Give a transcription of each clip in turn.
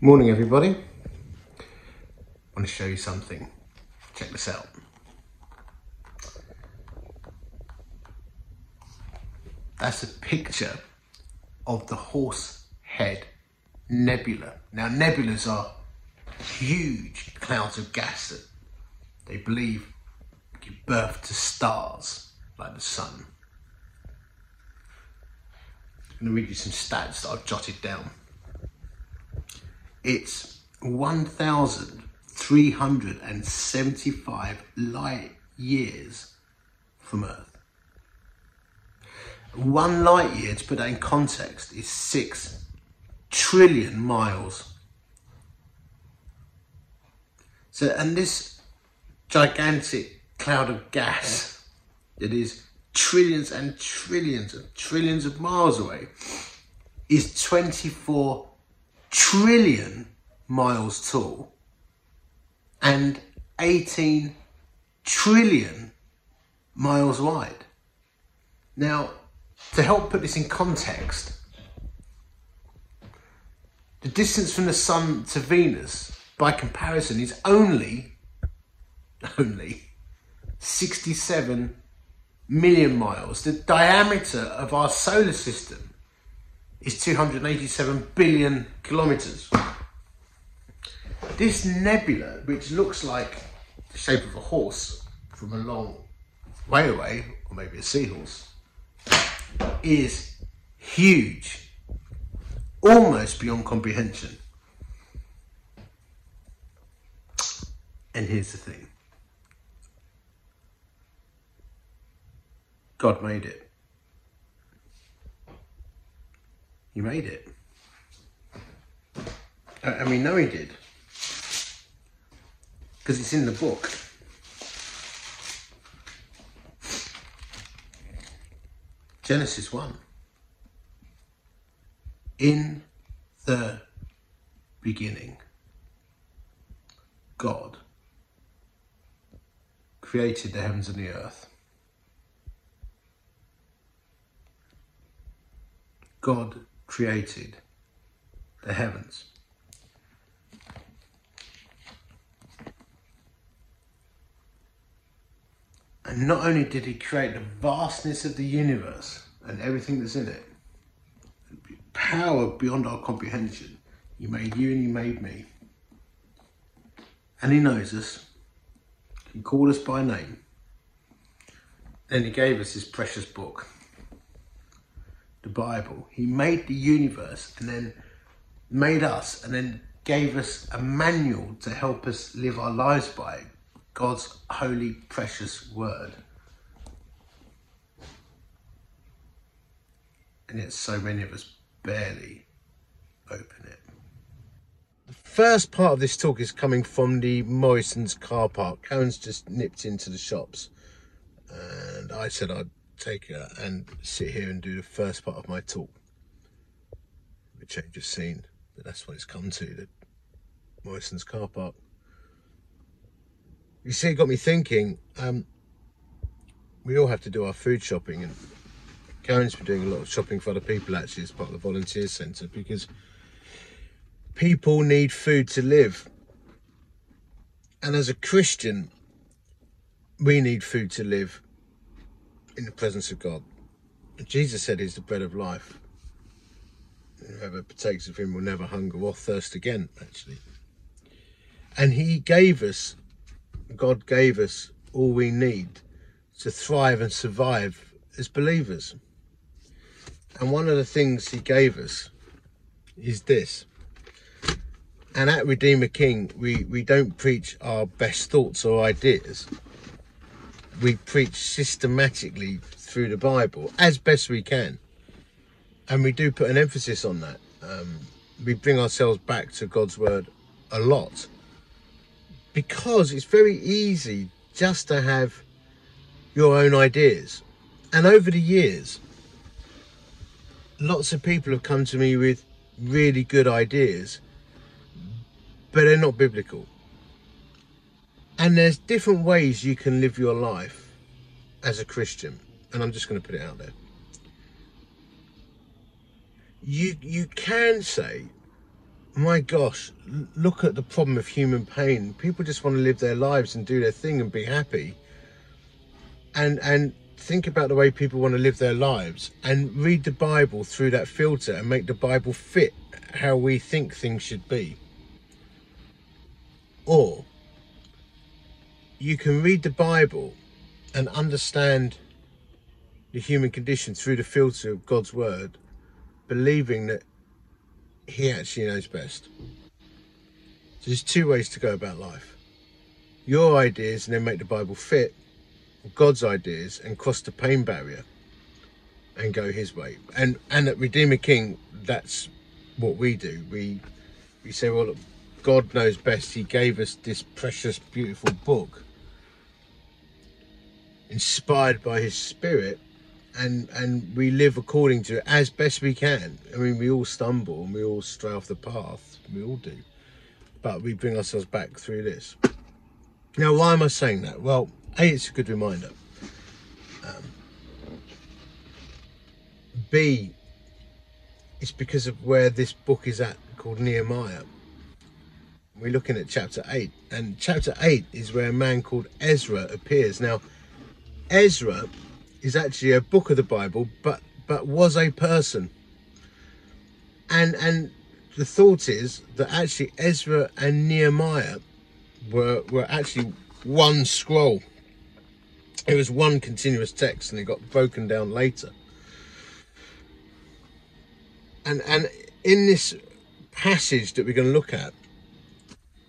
Morning everybody. I want to show you something. Check this out. That's a picture of the Horsehead Nebula. Now nebulas are huge clouds of gas that they believe give birth to stars like the sun. I'm going to read you some stats that I've jotted down. It's 1,375 light years from Earth. One light year, to put that in context, is 6 trillion miles. So, and this gigantic cloud of gas that is trillions and trillions and trillions of miles away is 24 trillion miles tall and 18 trillion miles wide. Now, to help put this in context, the distance from the Sun to Venus, by comparison, is only, only 67 million miles. The diameter of our solar system is 287 billion kilometers. This nebula, which looks like the shape of a horse from a long way away, or maybe a seahorse, is huge, almost beyond comprehension. And here's the thing God made it. He made it. And we know he did. Because it's in the book. Genesis 1. In the beginning, God created the heavens and the earth. God created the heavens. And not only did he create the vastness of the universe and everything that's in it, power beyond our comprehension, he made you and he made me. And he knows us, he called us by name. And he gave us his precious book the Bible. He made the universe and then made us and then gave us a manual to help us live our lives by God's holy, precious word. And yet, so many of us barely open it. The first part of this talk is coming from the Morrison's car park. Karen's just nipped into the shops, and I said I'd take her and sit here and do the first part of my talk. A change of scene, but that's what it's come to, the Morrison's car park. You see, it got me thinking, um, we all have to do our food shopping and Karen's been doing a lot of shopping for other people actually as part of the volunteer centre because people need food to live. And as a Christian, we need food to live in the presence of God. Jesus said he's the bread of life. Whoever partakes of him will never hunger or thirst again, actually. And he gave us, God gave us all we need to thrive and survive as believers. And one of the things he gave us is this. And at Redeemer King, we, we don't preach our best thoughts or ideas we preach systematically through the Bible as best we can. And we do put an emphasis on that. Um, we bring ourselves back to God's word a lot because it's very easy just to have your own ideas. And over the years, lots of people have come to me with really good ideas, but they're not biblical. And there's different ways you can live your life as a Christian. And I'm just going to put it out there. You, you can say my gosh, look at the problem of human pain. People just want to live their lives and do their thing and be happy. And and think about the way people want to live their lives and read the Bible through that filter and make the Bible fit how we think things should be. Or you can read the Bible and understand the human condition through the filter of God's word, believing that he actually knows best. So there's two ways to go about life. Your ideas and then make the Bible fit, God's ideas and cross the pain barrier and go his way. And and at Redeemer King, that's what we do. We we say, well, God knows best. He gave us this precious, beautiful book, inspired by His Spirit, and and we live according to it as best we can. I mean, we all stumble and we all stray off the path. We all do, but we bring ourselves back through this. Now, why am I saying that? Well, a, it's a good reminder. Um, B, it's because of where this book is at, called Nehemiah. We're looking at chapter 8, and chapter 8 is where a man called Ezra appears. Now, Ezra is actually a book of the Bible, but but was a person. And and the thought is that actually Ezra and Nehemiah were were actually one scroll. It was one continuous text, and it got broken down later. And and in this passage that we're going to look at,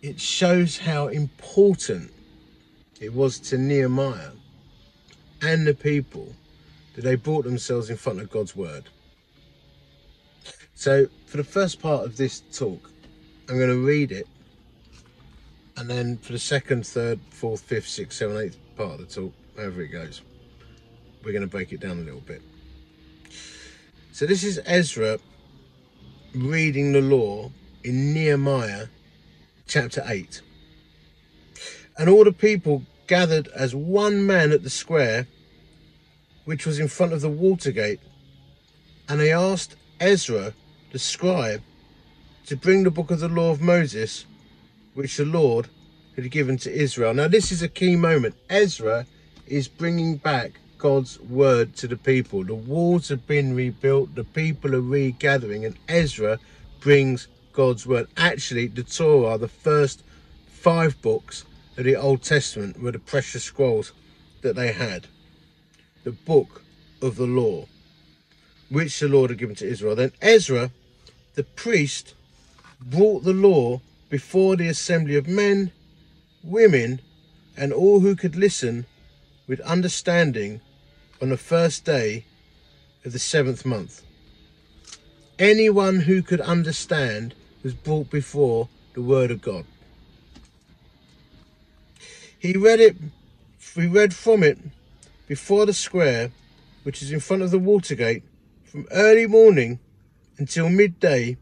it shows how important it was to Nehemiah and the people that they brought themselves in front of God's word. So, for the first part of this talk, I'm going to read it, and then for the second, third, fourth, fifth, sixth, seventh, eighth part of the talk, however it goes, we're going to break it down a little bit. So, this is Ezra reading the law in Nehemiah chapter 8. And all the people gathered as one man at the square, which was in front of the water gate, and they asked Ezra, the scribe, to bring the book of the law of Moses, which the Lord had given to Israel. Now, this is a key moment. Ezra is bringing back God's word to the people. The walls have been rebuilt, the people are regathering, and Ezra brings God's word. Actually, the Torah, the first five books of the Old Testament, were the precious scrolls that they had. The book of the law, which the Lord had given to Israel. Then Ezra, the priest, brought the law before the assembly of men, women, and all who could listen with understanding on the first day of the seventh month. Anyone who could understand was brought before the word of God. He read it, we read from it before the square, which is in front of the water gate, from early morning until midday,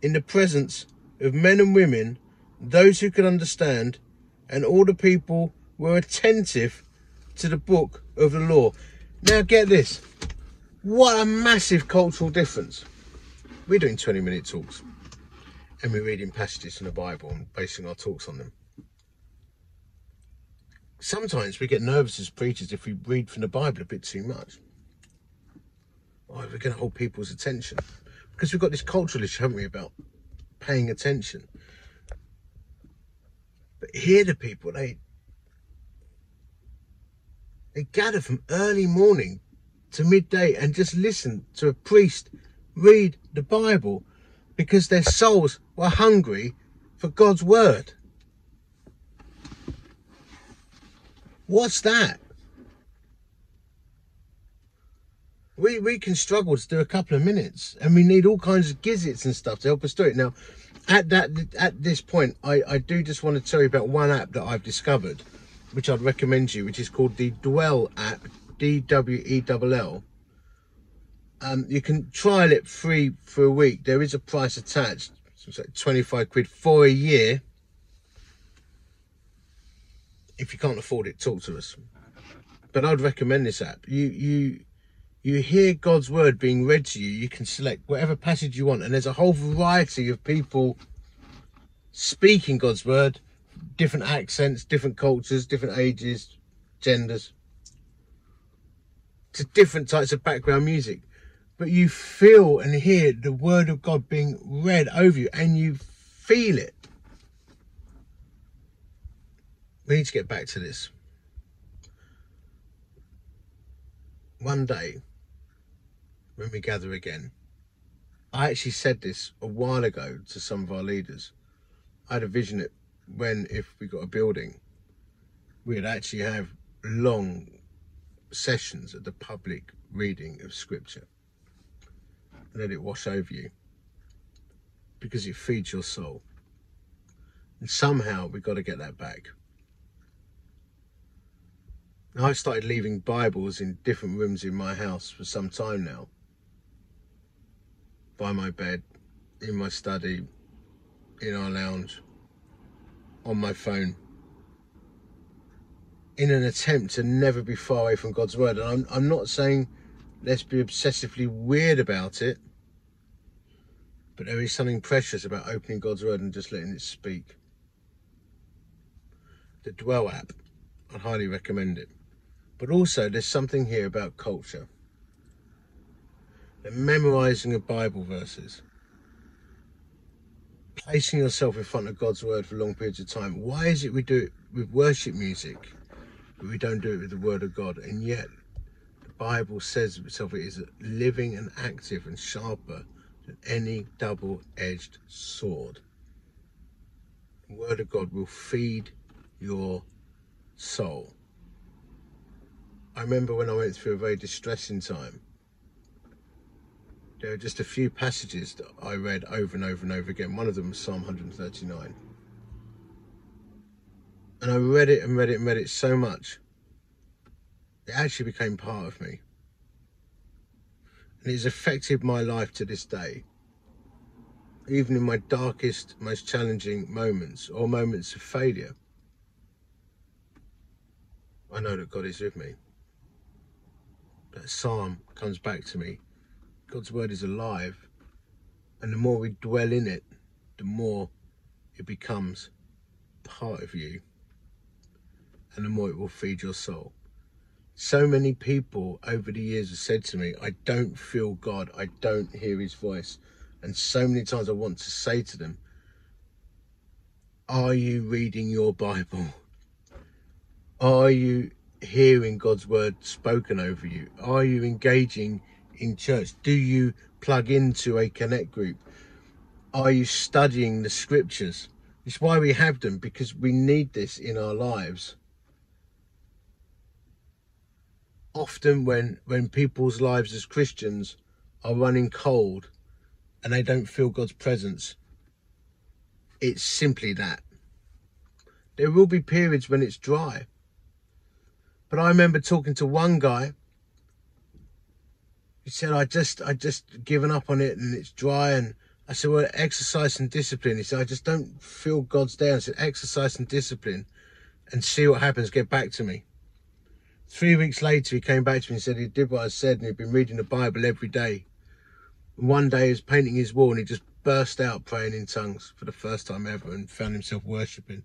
in the presence of men and women, those who could understand, and all the people were attentive to the book of the law. Now, get this what a massive cultural difference. We're doing 20 minute talks and we're reading passages from the Bible and basing our talks on them. Sometimes we get nervous as preachers if we read from the Bible a bit too much. Oh, we're going to hold people's attention. Because we've got this cultural issue, haven't we, about paying attention. But here the people, they they gather from early morning to midday and just listen to a priest read the Bible because their souls were hungry for God's word. What's that? We, we can struggle to do a couple of minutes and we need all kinds of gizzits and stuff to help us do it. Now, at that at this point, I, I do just want to tell you about one app that I've discovered, which I'd recommend you, which is called the Dwell app, D-W-E-L-L. Um, you can trial it free for a week. There is a price attached. So it's like 25 quid for a year. If you can't afford it, talk to us. But I'd recommend this app. You you you hear God's word being read to you. You can select whatever passage you want, and there's a whole variety of people speaking God's word, different accents, different cultures, different ages, genders, to different types of background music. But you feel and hear the word of God being read over you and you feel it. We need to get back to this. One day, when we gather again, I actually said this a while ago to some of our leaders. I had a vision that when, if we got a building, we'd actually have long sessions at the public reading of scripture. Let it wash over you because it feeds your soul. And somehow we've got to get that back. Now, I've started leaving Bibles in different rooms in my house for some time now by my bed, in my study, in our lounge, on my phone, in an attempt to never be far away from God's word. And I'm, I'm not saying let's be obsessively weird about it, but there is something precious about opening God's word and just letting it speak. The Dwell app, I highly recommend it. But also, there's something here about culture the memorizing of Bible verses, placing yourself in front of God's word for long periods of time. Why is it we do it with worship music, but we don't do it with the word of God? And yet, the Bible says of itself it is living and active and sharper than any double edged sword. The word of God will feed your soul. I remember when I went through a very distressing time there are just a few passages that I read over and over and over again. One of them was Psalm 139. And I read it and read it and read it so much, it actually became part of me. And it's affected my life to this day. Even in my darkest, most challenging moments or moments of failure, I know that God is with me. That psalm comes back to me God's word is alive, and the more we dwell in it, the more it becomes part of you, and the more it will feed your soul. So many people over the years have said to me, I don't feel God, I don't hear his voice. And so many times I want to say to them, Are you reading your Bible? Are you hearing God's word spoken over you? Are you engaging in church? Do you plug into a connect group? Are you studying the scriptures? It's why we have them because we need this in our lives. Often when when people's lives as Christians are running cold and they don't feel God's presence, it's simply that. There will be periods when it's dry. But I remember talking to one guy he said, I just, I just given up on it and it's dry. And I said, well, exercise and discipline. He said, I just don't feel God's there. I said, exercise and discipline and see what happens. Get back to me. Three weeks later, he came back to me and said he did what I said and he'd been reading the Bible every day. One day he was painting his wall and he just burst out praying in tongues for the first time ever and found himself worshipping.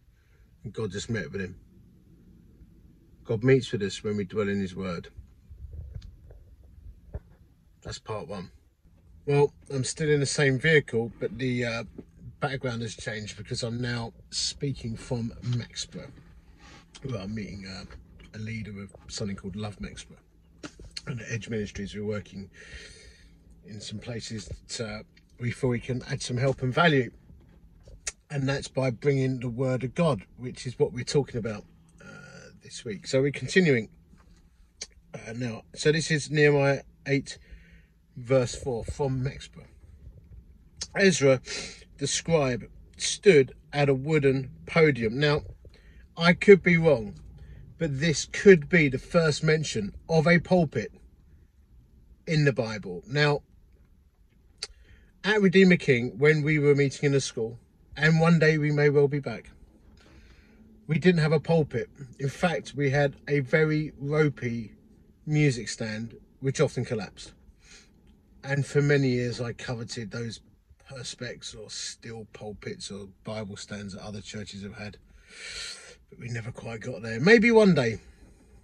And God just met with him. God meets with us when we dwell in his word. That's part one. Well, I'm still in the same vehicle, but the uh, background has changed because I'm now speaking from Mexborough. Well, I'm meeting uh, a leader of something called Love Mexborough. And at Edge Ministries, we're working in some places that uh, we feel we can add some help and value. And that's by bringing the Word of God, which is what we're talking about this week. So we're continuing uh, now. So this is Nehemiah 8 verse 4 from Mexborough. Ezra, the scribe, stood at a wooden podium. Now, I could be wrong, but this could be the first mention of a pulpit in the Bible. Now, at Redeemer King, when we were meeting in the school, and one day we may well be back, we didn't have a pulpit. In fact, we had a very ropey music stand, which often collapsed and for many years I coveted those perspex or steel pulpits or Bible stands that other churches have had. But we never quite got there. Maybe one day.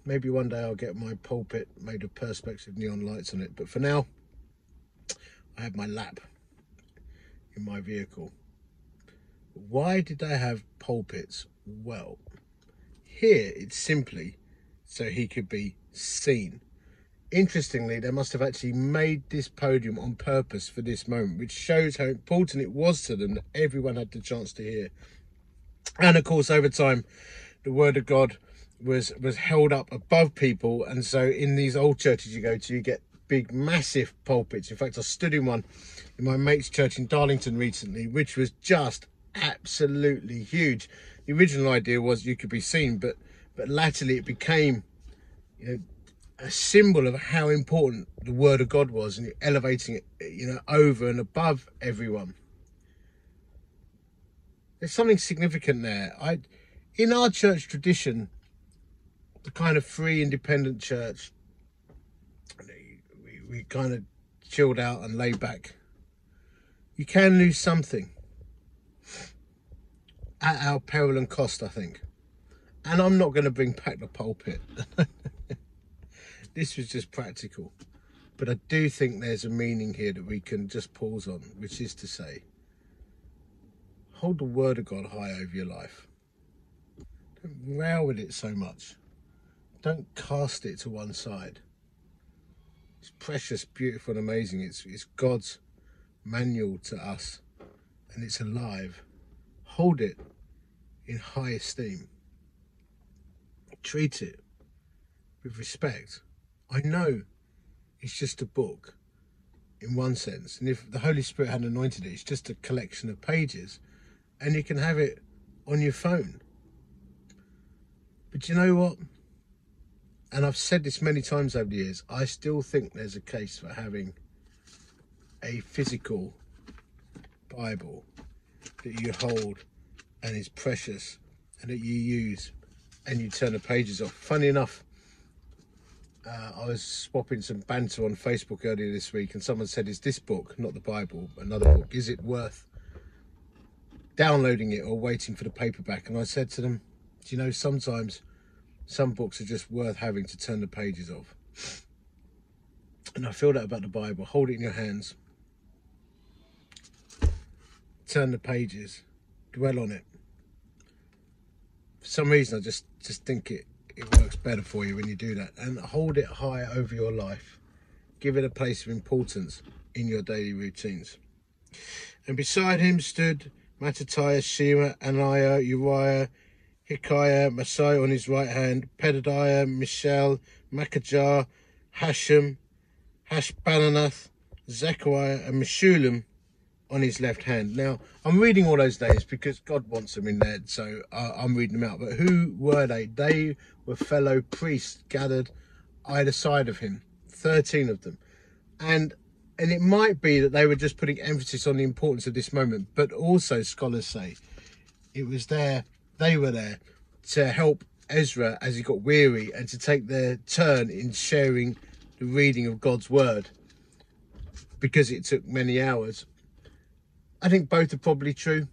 Maybe one day I'll get my pulpit made of perspex with neon lights on it. But for now, I have my lap in my vehicle. Why did they have pulpits? Well, here it's simply so he could be seen interestingly, they must have actually made this podium on purpose for this moment, which shows how important it was to them that everyone had the chance to hear. And of course, over time, the word of God was was held up above people, and so in these old churches you go to, you get big, massive pulpits. In fact, I stood in one in my mate's church in Darlington recently, which was just absolutely huge. The original idea was you could be seen, but but latterly it became you know a symbol of how important the word of God was and elevating it, you know, over and above everyone. There's something significant there. I, in our church tradition, the kind of free, independent church, we, we kind of chilled out and laid back. You can lose something at our peril and cost, I think. And I'm not going to bring back the pulpit. This was just practical. But I do think there's a meaning here that we can just pause on, which is to say, hold the word of God high over your life. Don't rail with it so much. Don't cast it to one side. It's precious, beautiful, and amazing. It's, it's God's manual to us, and it's alive. Hold it in high esteem. Treat it with respect I know it's just a book in one sense. And if the Holy Spirit had anointed it, it's just a collection of pages and you can have it on your phone. But you know what? And I've said this many times over the years, I still think there's a case for having a physical Bible that you hold and is precious and that you use and you turn the pages off. Funny enough, uh, I was swapping some banter on Facebook earlier this week, and someone said, "Is this book, not the Bible, another book? Is it worth downloading it or waiting for the paperback?" And I said to them, "Do you know sometimes some books are just worth having to turn the pages of." And I feel that about the Bible. Hold it in your hands, turn the pages, dwell on it. For some reason, I just just think it it works better for you when you do that. And hold it high over your life. Give it a place of importance in your daily routines. And beside him stood Mattithias, Shema, Ananiah, Uriah, Hilkiah, Masai on his right hand, Pedadiah, Mishael, Malchijah, Hashum, Hashbaddannoth, Zechariah, and Meshullam on his left hand. Now, I'm reading all those names because God wants them in there, so I'm reading them out. But who were they? They were fellow priests gathered either side of him, 13 of them. And and it might be that they were just putting emphasis on the importance of this moment, but also scholars say it was there, they were there to help Ezra as he got weary and to take their turn in sharing the reading of God's word because it took many hours I think both are probably true.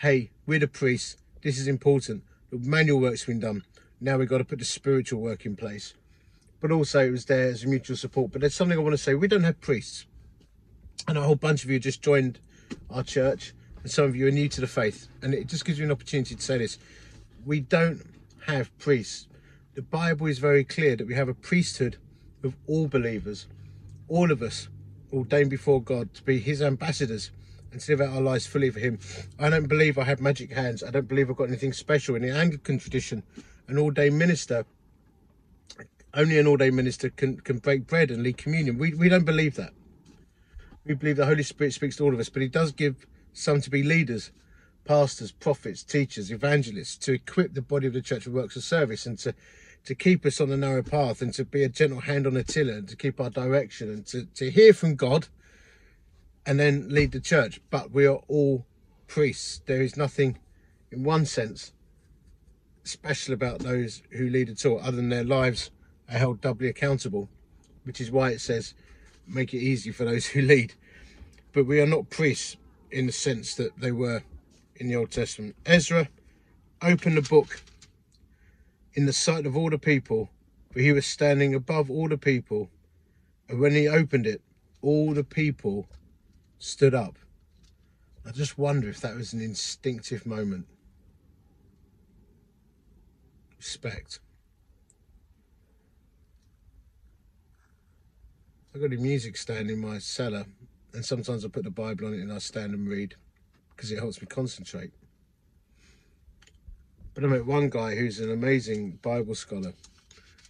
Hey, we're the priests. This is important. The manual work's been done. Now we've got to put the spiritual work in place. But also it was there as a mutual support. But there's something I want to say. We don't have priests. And a whole bunch of you just joined our church. And some of you are new to the faith. And it just gives you an opportunity to say this. We don't have priests. The Bible is very clear that we have a priesthood of all believers. All of us ordained before God to be his ambassadors and to live our lives fully for him. I don't believe I have magic hands. I don't believe I've got anything special. In the Anglican tradition, an ordained minister, only an ordained minister can, can break bread and lead communion. We, we don't believe that. We believe the Holy Spirit speaks to all of us, but he does give some to be leaders, pastors, prophets, teachers, evangelists, to equip the body of the church with works of service and to to keep us on the narrow path and to be a gentle hand on the tiller and to keep our direction and to, to hear from God and then lead the church. But we are all priests. There is nothing, in one sense, special about those who lead at all, other than their lives are held doubly accountable, which is why it says, make it easy for those who lead. But we are not priests in the sense that they were in the Old Testament. Ezra opened the book in the sight of all the people, for he was standing above all the people. And when he opened it, all the people stood up. I just wonder if that was an instinctive moment. Respect. I've got a music stand in my cellar, and sometimes I put the Bible on it and I stand and read because it helps me concentrate. But I met one guy who's an amazing Bible scholar,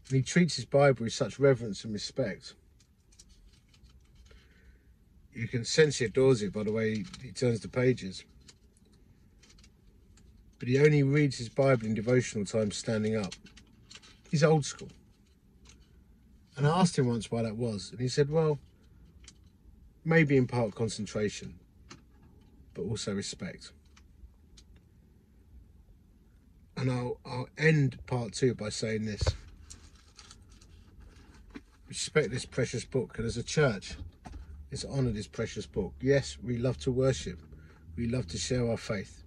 and he treats his Bible with such reverence and respect. You can sense he adores it by the way he turns the pages. But he only reads his Bible in devotional time standing up. He's old school. And I asked him once why that was, and he said, well, maybe in part concentration, but also respect. And I'll, I'll end part two by saying this. Respect this precious book, and as a church, let's honour this precious book. Yes, we love to worship, we love to share our faith.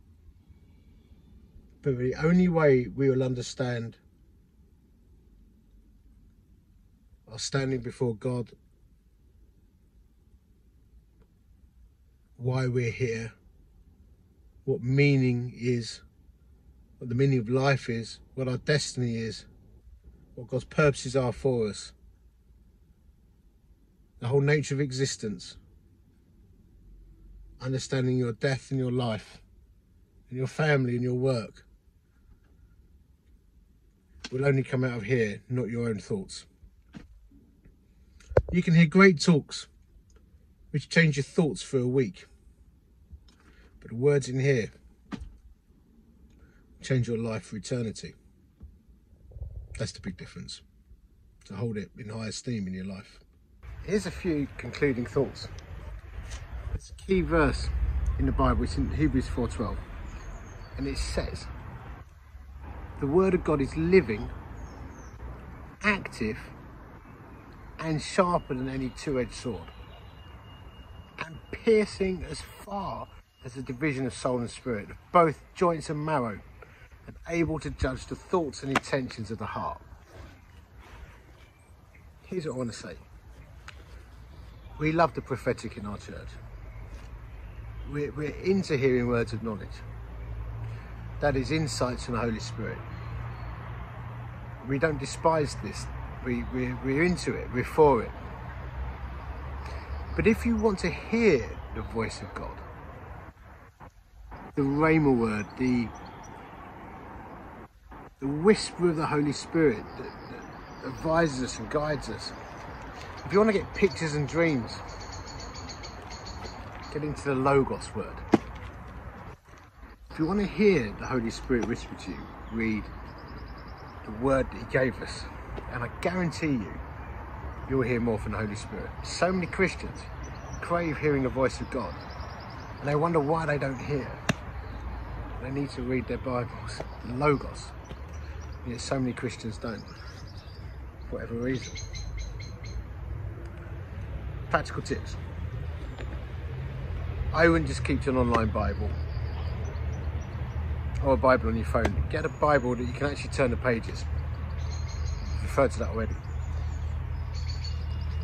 But the only way we will understand our standing before God, why we're here, what meaning is, what the meaning of life is, what our destiny is, what God's purposes are for us, the whole nature of existence, understanding your death and your life, and your family and your work will only come out of here, not your own thoughts. You can hear great talks which change your thoughts for a week. But the words in here change your life for eternity. That's the big difference. To hold it in high esteem in your life. Here's a few concluding thoughts. It's a key verse in the Bible, it's in Hebrews 4.12. And it says, the word of God is living, active, and sharper than any two-edged sword, and piercing as far as the division of soul and spirit, both joints and marrow, and able to judge the thoughts and intentions of the heart. Here's what I want to say. We love the prophetic in our church. We're, we're into hearing words of knowledge. That is insights from the Holy Spirit. We don't despise this we, we, we're into it, we're for it. But if you want to hear the voice of God, the Rhema word, the, the whisper of the Holy Spirit that, that advises us and guides us, if you want to get pictures and dreams, get into the Logos word. If you want to hear the Holy Spirit whisper to you, read the word that He gave us and I guarantee you, you'll hear more from the Holy Spirit. So many Christians crave hearing the voice of God, and they wonder why they don't hear. They need to read their Bibles, Logos. Yet so many Christians don't, for whatever reason. Practical tips. I wouldn't just keep to an online Bible or a Bible on your phone. Get a Bible that you can actually turn the pages referred to that already.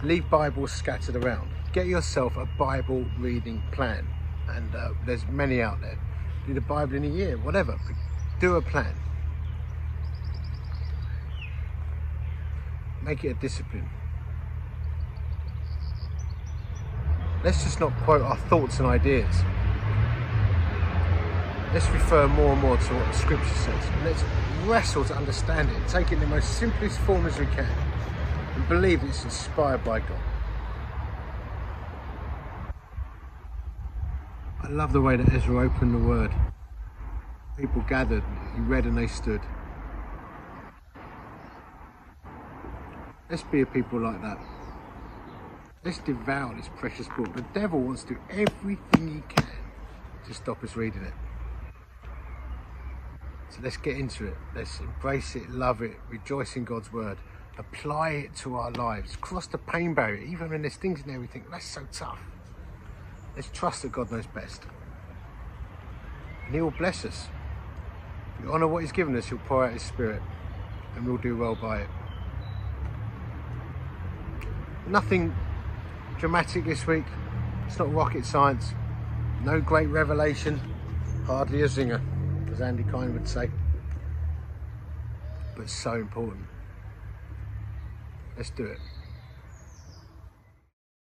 Leave Bibles scattered around. Get yourself a Bible reading plan. And uh, there's many out there. Read a Bible in a year, whatever. Do a plan. Make it a discipline. Let's just not quote our thoughts and ideas. Let's refer more and more to what the scripture says. And let's wrestle to understand it, take it in the most simplest form as we can, and believe it's inspired by God. I love the way that Ezra opened the word. People gathered, he read and they stood. Let's be a people like that. Let's devour this precious book. The devil wants to do everything he can to stop us reading it. So let's get into it. Let's embrace it, love it, rejoice in God's word, apply it to our lives, cross the pain barrier, even when there's things in there we think, that's so tough. Let's trust that God knows best. and He will bless us. If we honour what He's given us, He'll pour out His Spirit, and we'll do well by it. Nothing dramatic this week. It's not rocket science. No great revelation. Hardly a zinger, as Andy Kine would say. But so important. Let's do it.